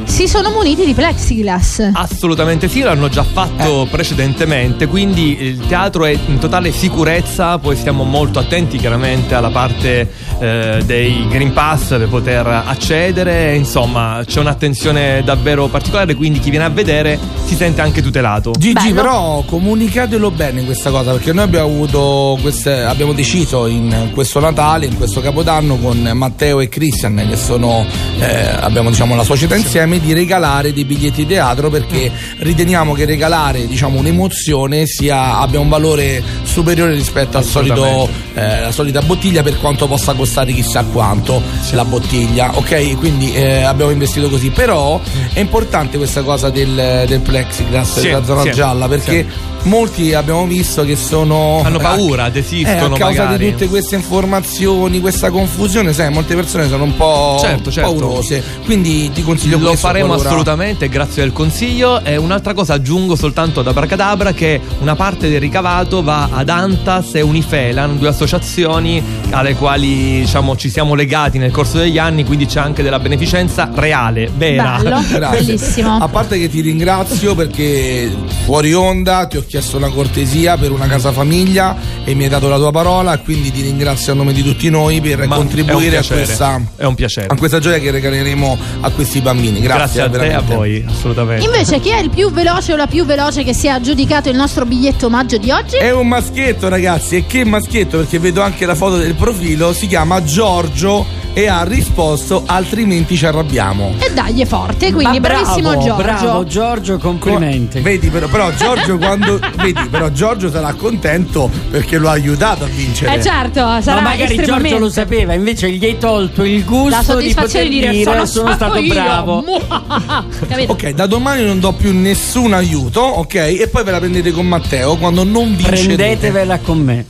si sono muniti di plexiglass. Assolutamente sì, l'hanno già fatto Eh. Precedentemente, quindi il teatro è in totale sicurezza, poi stiamo molto attenti chiaramente alla parte eh, dei Green Pass per poter accedere, insomma c'è un'attenzione davvero particolare, quindi chi viene a vedere si sente anche tutelato. Gigi, Bello. però comunicatelo bene questa cosa perché noi abbiamo avuto queste, abbiamo deciso in questo Natale, in questo Capodanno con Matteo e Christian che sono eh, abbiamo diciamo la società insieme di regalare dei biglietti di teatro perché riteniamo che regalare diciamo un'emozione sia, abbia un valore superiore rispetto al solito eh, solita bottiglia per quanto possa costare chissà quanto la bottiglia ok? Quindi eh, abbiamo investito così. Però è importante questa cosa del, del plexiglass Sì, della zona sì, gialla perché molti abbiamo visto che sono Hanno paura, eh, desistono a causa magari. di tutte queste informazioni questa confusione sai molte persone sono un po' Certo, certo. paurose quindi ti consiglio Lo questo faremo qualora- assolutamente, grazie del consiglio. E un'altra cosa aggiungo soltanto ad Abracadabra che una parte del ricavato va ad Antas e Unifelan, due associazioni alle quali diciamo, ci siamo legati nel corso degli anni, quindi c'è anche della beneficenza reale, vera. Bello, Grazie. bellissimo. A parte che ti ringrazio perché fuori onda ti ho chiesto una cortesia per una casa famiglia e mi hai dato la tua parola, quindi ti ringrazio a nome di tutti noi per Ma contribuire è a questa, È un piacere. a questa gioia che regaleremo a questi bambini. Grazie, Grazie a te e a veramente. voi, assolutamente. Invece, chi è il più veloce o la più veloce che si è aggiudicato il nostro biglietto omaggio di oggi? È un maschietto, ragazzi, e che maschietto perché vedo anche la foto del profilo, si chiama Giorgio e ha risposto altrimenti ci arrabbiamo. E dagli è forte, quindi Ma bravo, bravissimo Giorgio. Bravo Giorgio, complimenti. Vedi però, però Giorgio quando vedi però Giorgio sarà contento perché lo ha aiutato a vincere. Eh certo, sarà Ma magari estremamente. Giorgio lo sapeva, invece gli hai tolto il gusto La di soddisfazione poter di dire, sono, stato io. bravo. Ok, da domani non do più nessun aiuto, ok? E poi ve la prendete con Matteo quando non vincerete. Prendetevela con me.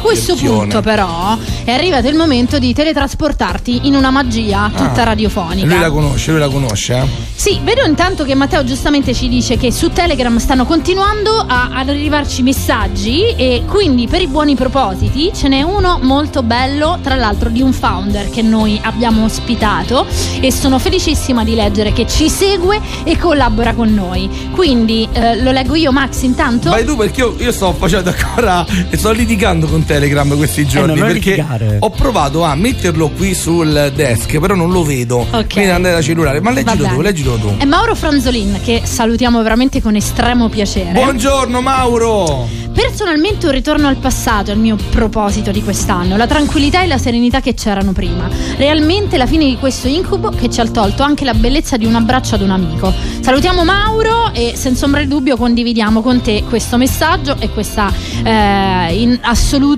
Questo punto, però, è arrivato il momento di teletrasportarti in una magia tutta Ah. radiofonica. Lui la conosce, lui la conosce, eh? Sì, vedo intanto che Matteo giustamente ci dice che su Telegram stanno continuando a, ad arrivarci messaggi e quindi per i buoni propositi ce n'è uno molto bello, tra l'altro di un founder che noi abbiamo ospitato e sono felicissima di leggere che ci segue e collabora con noi. Quindi eh, lo leggo io Max intanto. Vai tu perché io, io sto facendo ancora e sto litigando con Telegram questi giorni non perché litigare. ho provato a metterlo qui sul desk, però non lo vedo. Ok. Quindi andate da cellulare, ma leggilo tu, leggilo tu. È Mauro Franzolin che salutiamo veramente con estremo piacere. Buongiorno Mauro! Personalmente un ritorno al passato è il mio proposito di quest'anno, la tranquillità e la serenità che c'erano prima. Realmente la fine di questo incubo che ci ha tolto anche la bellezza di un abbraccio ad un amico. Salutiamo Mauro e senza ombra di dubbio condividiamo con te questo messaggio e questa eh, in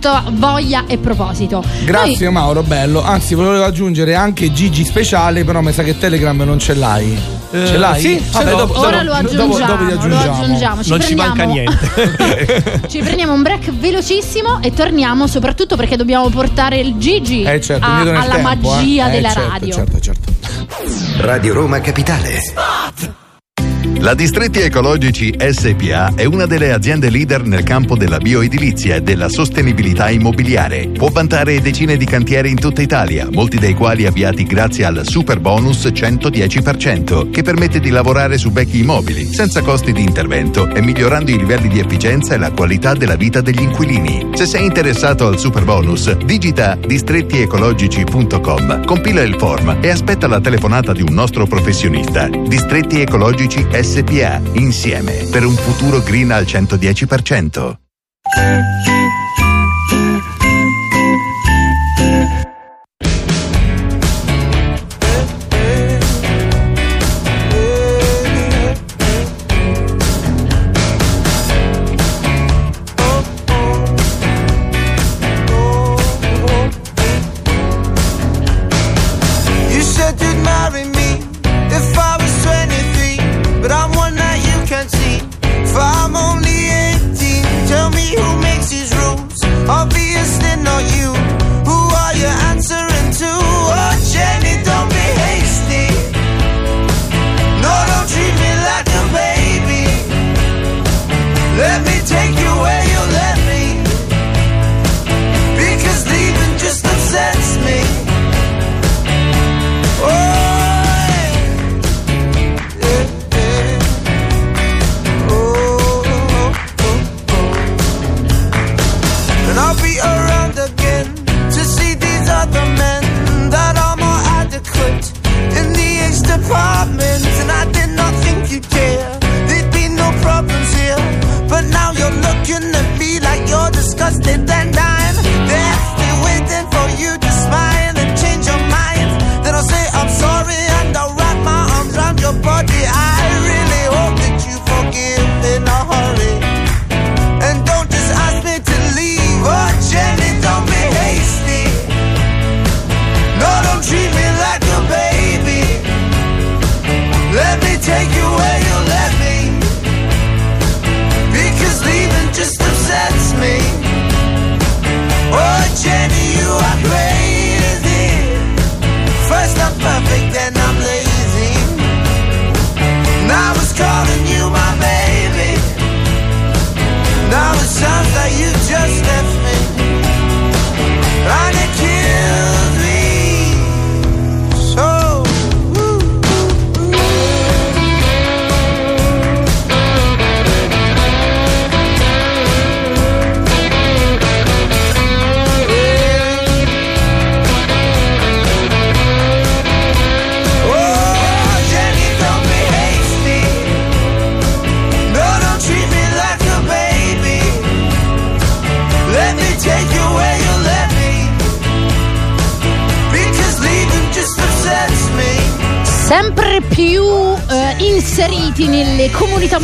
assoluta voglia e proposito. Grazie Mauro, bello. Anzi, volevo aggiungere anche Gigi speciale, però mi sa che Telegram non ce l'hai. Eh, ce l'hai? sì, Vabbè, dopo, Ora dopo- lo aggiungiamo, dopo- dopo li lo aggiungiamo. aggiungiamo. Ci non ci manca niente. Ci prendiamo un break velocissimo e torniamo soprattutto perché dobbiamo portare il Gigi Eh certo, a- alla tempo, eh. magia Eh, della certo, radio. Certo, certo. Radio Roma Capitale. La Distretti Ecologici SPA è una delle aziende leader nel campo della bioedilizia e della sostenibilità immobiliare. Può vantare decine di cantieri in tutta Italia, molti dei quali avviati grazie al super bonus 110%, che permette di lavorare su vecchi immobili senza costi di intervento e migliorando i livelli di efficienza e la qualità della vita degli inquilini. Se sei interessato al super bonus, digita distrettiecologici.com, compila il form e aspetta la telefonata di un nostro professionista. Distretti Ecologici SPA, insieme per un futuro green al 110%. just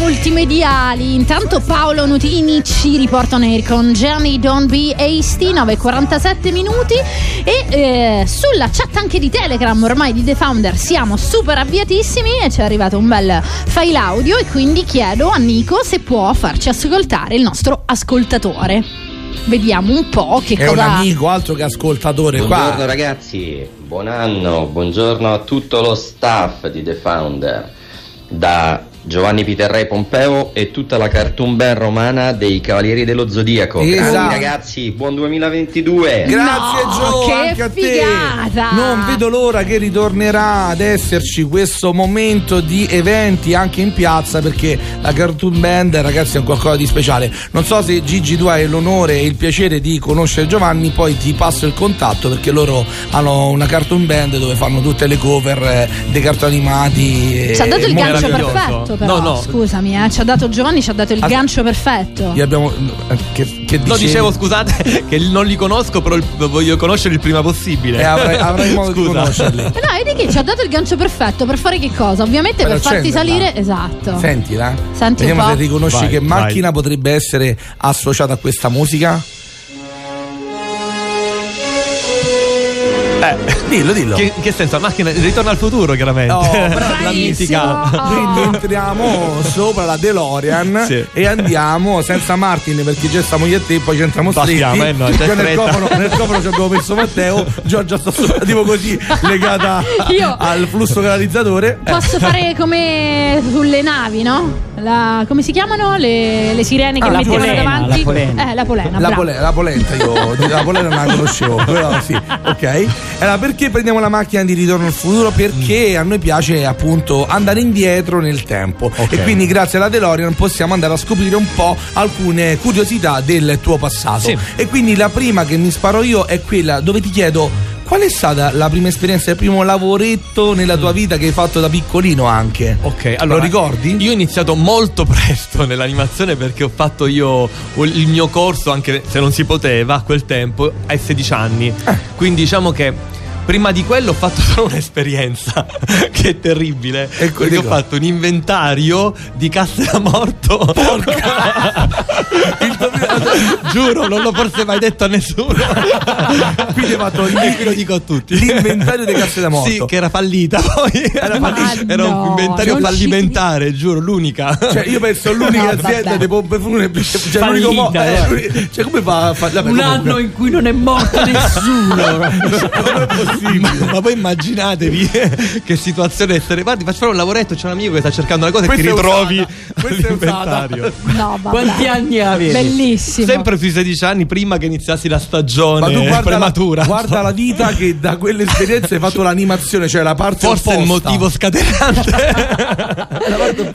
multimediali. Intanto Paolo Nutini ci riporta on air con Jenny Don't Be Hasty, 9.47 minuti. E eh, sulla chat anche di Telegram, ormai di The Founder, siamo super avviatissimi e ci è arrivato un bel file audio. E quindi chiedo a Nico se può farci ascoltare il nostro ascoltatore. Vediamo un po' che è cosa. È un amico, altro che ascoltatore. Buongiorno qua. ragazzi, buon anno, buongiorno a tutto lo staff di The Founder. Da Giovanni Piterrei Pompeo e tutta la cartoon band romana dei Cavalieri dello Zodiaco. Esatto. Grandi ragazzi, buon 2022. Grazie No, Gio, che anche a figata. te. Non vedo l'ora che ritornerà ad esserci questo momento di eventi anche in piazza perché la Cartoon Band ragazzi è un qualcosa di speciale. Non so se Gigi tu hai l'onore e il piacere di conoscere Giovanni, poi ti passo il contatto perché loro hanno una Cartoon Band dove fanno tutte le cover eh, dei cartoni animati. Ci ha dato il molto gancio perfetto, però. No, no. Scusami, eh, ci ha dato Giovanni, ci ha dato il As- gancio perfetto. Gli abbiamo eh, che, che No, dicevo scusate che non li conosco, però voglio conoscere il prima possibile. Eh, avrai, avrai modo di Scusa. conoscerli. Eh No, vedi che ci ha dato il gancio perfetto per fare che cosa? Ovviamente Per per farti salire, esatto. Sentila. Senti Vediamo se riconosci Vai, che vai. macchina potrebbe essere associata a questa musica. Eh, Dillo, dillo. che, in che senso? La macchina ritorna al futuro, chiaramente. Oh, la mitica. Quindi entriamo sopra la DeLorean Sì. e andiamo senza Martin perché già stiamo io e te, poi ci entriamo stretti. Passiamo, eh, no, nel cofano, nel cofano ci abbiamo messo Matteo, Giorgia sta sopra, tipo così, legata Io- al flusso canalizzatore. Posso fare come sulle navi, no? La- come si chiamano? Le, le sirene che Ah, la mettevano polena, davanti? la polena. Eh, la polena. La, bravo. pole- la polenta io la polenta non la conoscevo però sì ok allora perché prendiamo la macchina di ritorno al futuro perché a noi piace appunto andare indietro nel tempo Ok. e quindi grazie alla DeLorean possiamo andare a scoprire un po' alcune curiosità del tuo passato Sì. e quindi la prima che mi sparo io è quella dove ti chiedo Qual è stata la prima esperienza, il primo lavoretto nella tua mm. vita che hai fatto da piccolino anche? Ok, allora. Lo ricordi? Io ho iniziato molto presto nell'animazione perché ho fatto io il mio corso, anche se non si poteva a quel tempo, ai 16 anni. Eh. Quindi diciamo che Prima di quello ho fatto solo un'esperienza che è terribile. Ecco, perché dico. ho fatto un inventario di casse da morto. Porca! Giuro, non l'ho forse mai detto a nessuno. Quindi hai fatto e lo dico a tutti. L'inventario di casse da morto. Sì, che era fallita poi. Era, fallita. era no, un inventario fallimentare, ci... giuro, l'unica. Cioè, io penso l'unica no, azienda di pompe funebri. Cioè, l'unico mo- eh, cioè, come fa a fare Un anno in cui non è morto nessuno. non è possibile possibile. Ma poi immaginatevi che situazione essere. Guardi, facciamo un lavoretto. C'è un amico che sta cercando una cosa e ti ritrovi l'inventario. No, Quanti anni avevi? Bellissimo. Sempre sui 16 anni prima che iniziassi la stagione Ma tu guarda prematura. La, guarda la vita che da quelle esperienze hai fatto l'animazione, cioè la parte Forse opposta. il motivo scatenante.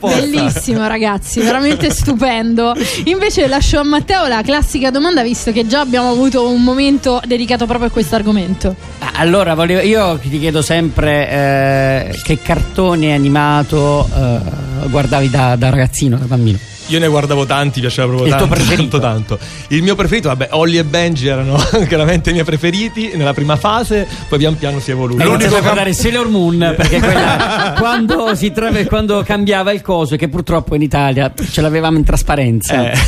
Bellissimo, ragazzi, veramente stupendo. Invece lascio a Matteo la classica domanda, visto che già abbiamo avuto un momento dedicato proprio a questo argomento. Allora, volevo, io ti chiedo sempre eh, che cartone animato eh, guardavi da, da ragazzino, da bambino. Io ne guardavo tanti, piaceva proprio il tanto, tanto, tanto. Il mio preferito, vabbè, Holly e Benji erano chiaramente i miei preferiti nella prima fase, poi pian piano si è evoluto. E iniziato a guardare Sailor Moon, perché quella, quando, si tra- quando cambiava il coso, che purtroppo in Italia ce l'avevamo in trasparenza. Eh.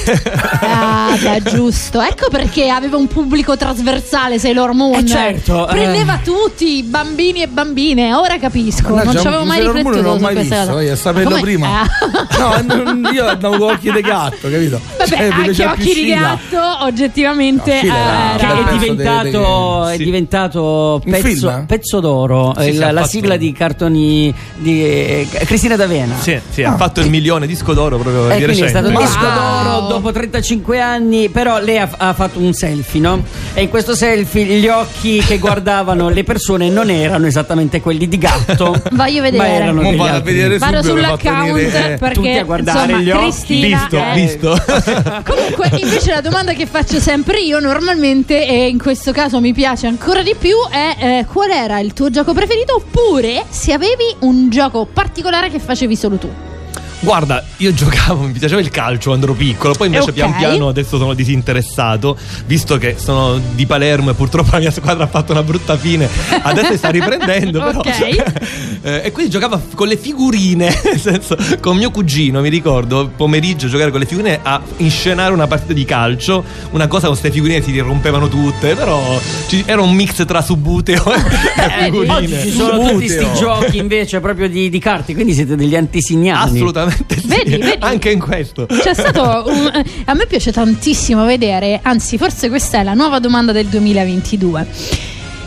Ah, beh, giusto. Ecco perché aveva un pubblico trasversale Sailor Moon. Eh certo. Eh. Prendeva eh. tutti, bambini e bambine. Ora capisco. Non ci avevo mai riflettuto non l'ho mai visto, io saperlo prima. Eh. No, io andavo occhi di gatto, capito? Vabbè, cioè, anche occhi di gatto, oggettivamente. No, era, che è diventato, de, de, è diventato pezzo, pezzo, d'oro. Sì, la, la sigla di cartoni di eh, Cristina D'Avena. Sì, sì ah. ha fatto il milione disco d'oro proprio eh, di recente. È stato il disco d'oro dopo 35 anni, però lei ha, ha, fatto un selfie, no? E in questo selfie gli occhi che guardavano le persone non erano esattamente quelli di gatto. Voglio vedere. Ma erano vado, a vedere vado sull'account perché insomma, gli occhi. Cristina visto, eh. visto. Comunque, invece, la domanda che faccio sempre io, normalmente, e in questo caso mi piace ancora di più, è eh, qual era il tuo gioco preferito? Oppure se avevi un gioco particolare che facevi solo tu. Guarda, io giocavo, mi piaceva il calcio quando ero piccolo, poi invece okay. pian piano adesso sono disinteressato, visto che sono di Palermo e purtroppo la mia squadra ha fatto una brutta fine, adesso sta riprendendo però. Okay. eh, e quindi giocavo con le figurine, nel senso, con mio cugino, mi ricordo, pomeriggio giocare con le figurine a inscenare una partita di calcio, una cosa con queste figurine si rompevano tutte, però era un mix tra subuteo e figurine. Oggi ci sono tutti questi giochi invece proprio di, di carte, quindi siete degli antesignani. Assolutamente assolutamente sì. Vedi, vedi. Anche in questo. C'è stato un, a me piace tantissimo vedere, anzi forse questa è la nuova domanda del 2022.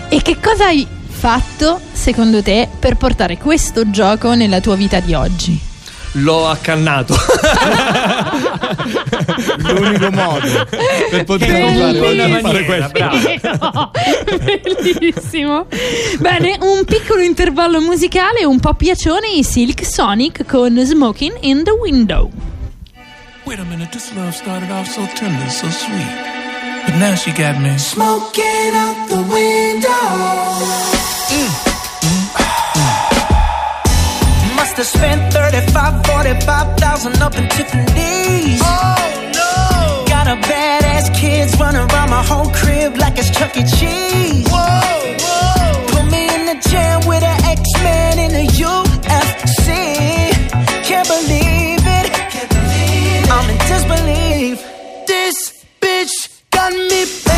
E che cosa hai fatto secondo te per portare questo gioco nella tua vita di oggi? L'ho accannato. L'unico modo per poter fare, fare questo. Bellissimo. Bene, un piccolo intervallo musicale, un po' piacione, i Silk Sonic con Smoking in the Window. Wait a minute, this love started off so tender, so sweet. But now she got me smoking out the window. Mm. To spend 35, 45,000 up in Tiffany's. Oh no! Got a badass kids running around my whole crib like it's Chuck E. Cheese. Whoa, whoa! Put me in the jam with an X-Man in the UFC. Can't believe it. Can't believe it. I'm in disbelief. This bitch got me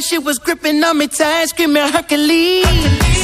she was gripping on me tight, screaming Hercules. Hercules,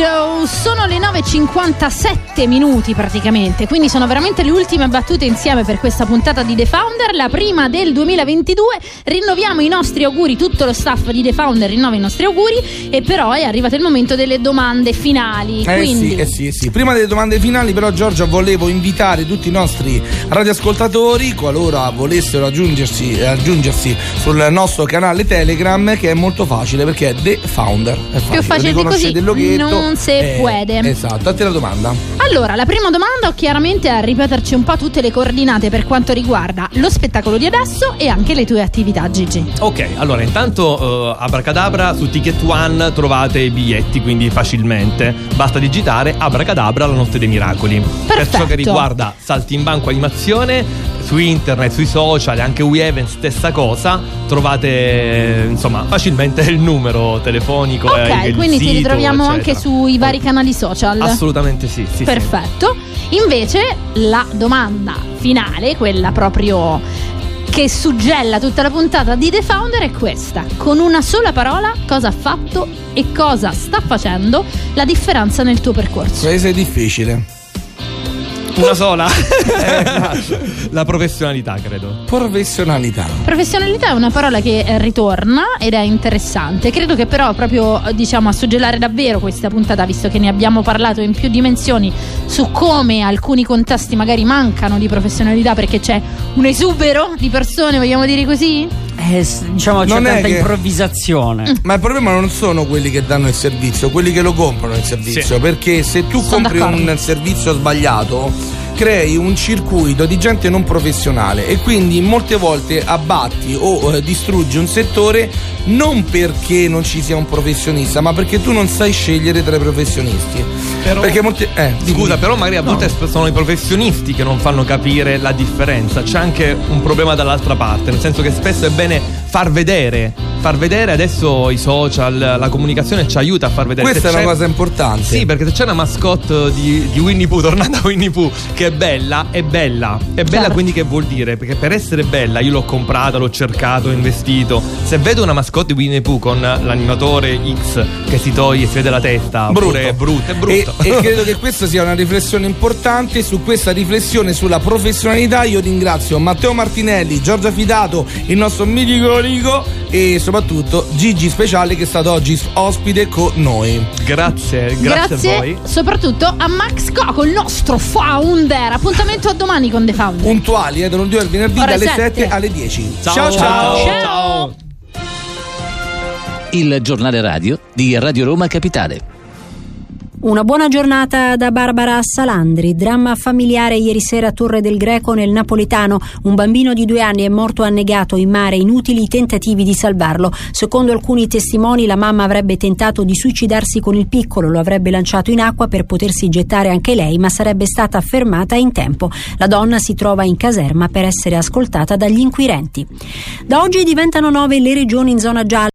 Window sono le 9.57 minuti praticamente quindi sono veramente le ultime battute insieme per questa puntata di The Founder la prima del 2022 rinnoviamo i nostri auguri tutto lo staff di The Founder rinnova i nostri auguri e però è arrivato il momento delle domande finali Eh quindi sì, eh sì, eh sì. Prima delle domande finali, però, Giorgia, volevo invitare tutti i nostri radioascoltatori, qualora volessero aggiungersi, eh, aggiungersi sul nostro canale Telegram, che è molto facile perché è The Founder. È facile, facile di così, loghetto. non se Eh, puede. Esatto, a te la domanda. Allora, la prima domanda chiaramente è a ripeterci un po' tutte le coordinate per quanto riguarda lo spettacolo di adesso e anche le tue attività, Gigi. Ok, allora intanto eh, Abracadabra su Ticket One trovate i biglietti quindi facilmente. Basta digitare Abracadabra la notte dei miracoli. Per ciò che riguarda Saltimbanco Animazione, su internet, sui social, anche WeEvent stessa cosa, trovate eh, insomma facilmente il numero telefonico e Ok, il quindi ti sito, ritroviamo eccetera. anche sui vari canali social. Assolutamente sì, sì, sì. Perfetto. Invece la domanda finale, quella proprio che suggella tutta la puntata di The Founder è questa. Con una sola parola, cosa ha fatto e cosa sta facendo la differenza nel tuo percorso? Questo è difficile. Una sola? la professionalità, credo. Professionalità. Professionalità è una parola che eh, ritorna ed è interessante. Credo che però proprio eh, diciamo a suggellare davvero questa puntata, visto che ne abbiamo parlato in più dimensioni su come alcuni contesti magari mancano di professionalità perché c'è un esubero di persone, vogliamo dire così? Eh, diciamo c'è Non tanta che- improvvisazione. Ma il problema non sono quelli che danno il servizio, quelli che lo comprano il servizio. Sì. Perché se tu Sono compri d'accordo. un servizio sbagliato, crei un circuito di gente non professionale e quindi molte volte abbatti o eh, distruggi un settore non perché non ci sia un professionista, ma perché tu non sai scegliere tra i professionisti. Però- Perché molti. Eh. Scusa, però magari a volte sono i professionisti che non fanno capire la differenza. C'è anche un problema dall'altra parte, nel senso che spesso è bene far vedere. Far vedere adesso i social, la comunicazione ci aiuta a far vedere. Questa Se è una cosa importante. Sì, perché se c'è una mascotte di, di Winnie Pooh, tornando a Winnie Pooh, che è bella, è bella. È bella Certo. quindi che vuol dire? Perché per essere bella io l'ho comprata, l'ho cercato, ho investito. Se vedo una mascotte di Winnie Pooh con l'animatore X che si toglie, si vede la testa, Brutto. è brutto, è brutto. E, e credo che questa sia una riflessione importante. Su questa riflessione sulla professionalità, io ringrazio Matteo Martinelli, Giorgia Fidato, il nostro mitico amico e soprattutto Gigi Speciale che è stato oggi ospite con noi. Grazie, grazie, a voi. soprattutto a Max Coco, il nostro founder. Appuntamento a domani con The Founder. Puntuali, eh, dal lunedì al venerdì Ore dalle sette. 7 alle 10. Ciao, ciao. Ciao. Il giornale radio di Radio Roma Capitale. Una buona giornata da Barbara Salandri. Dramma familiare ieri sera a Torre del Greco nel Napoletano. Un bambino di due anni è morto annegato in mare, inutili tentativi di salvarlo. Secondo alcuni testimoni la mamma avrebbe tentato di suicidarsi con il piccolo, lo avrebbe lanciato in acqua per potersi gettare anche lei, ma sarebbe stata fermata in tempo. La donna si trova in caserma per essere ascoltata dagli inquirenti. Da oggi diventano nove le regioni in zona gialla.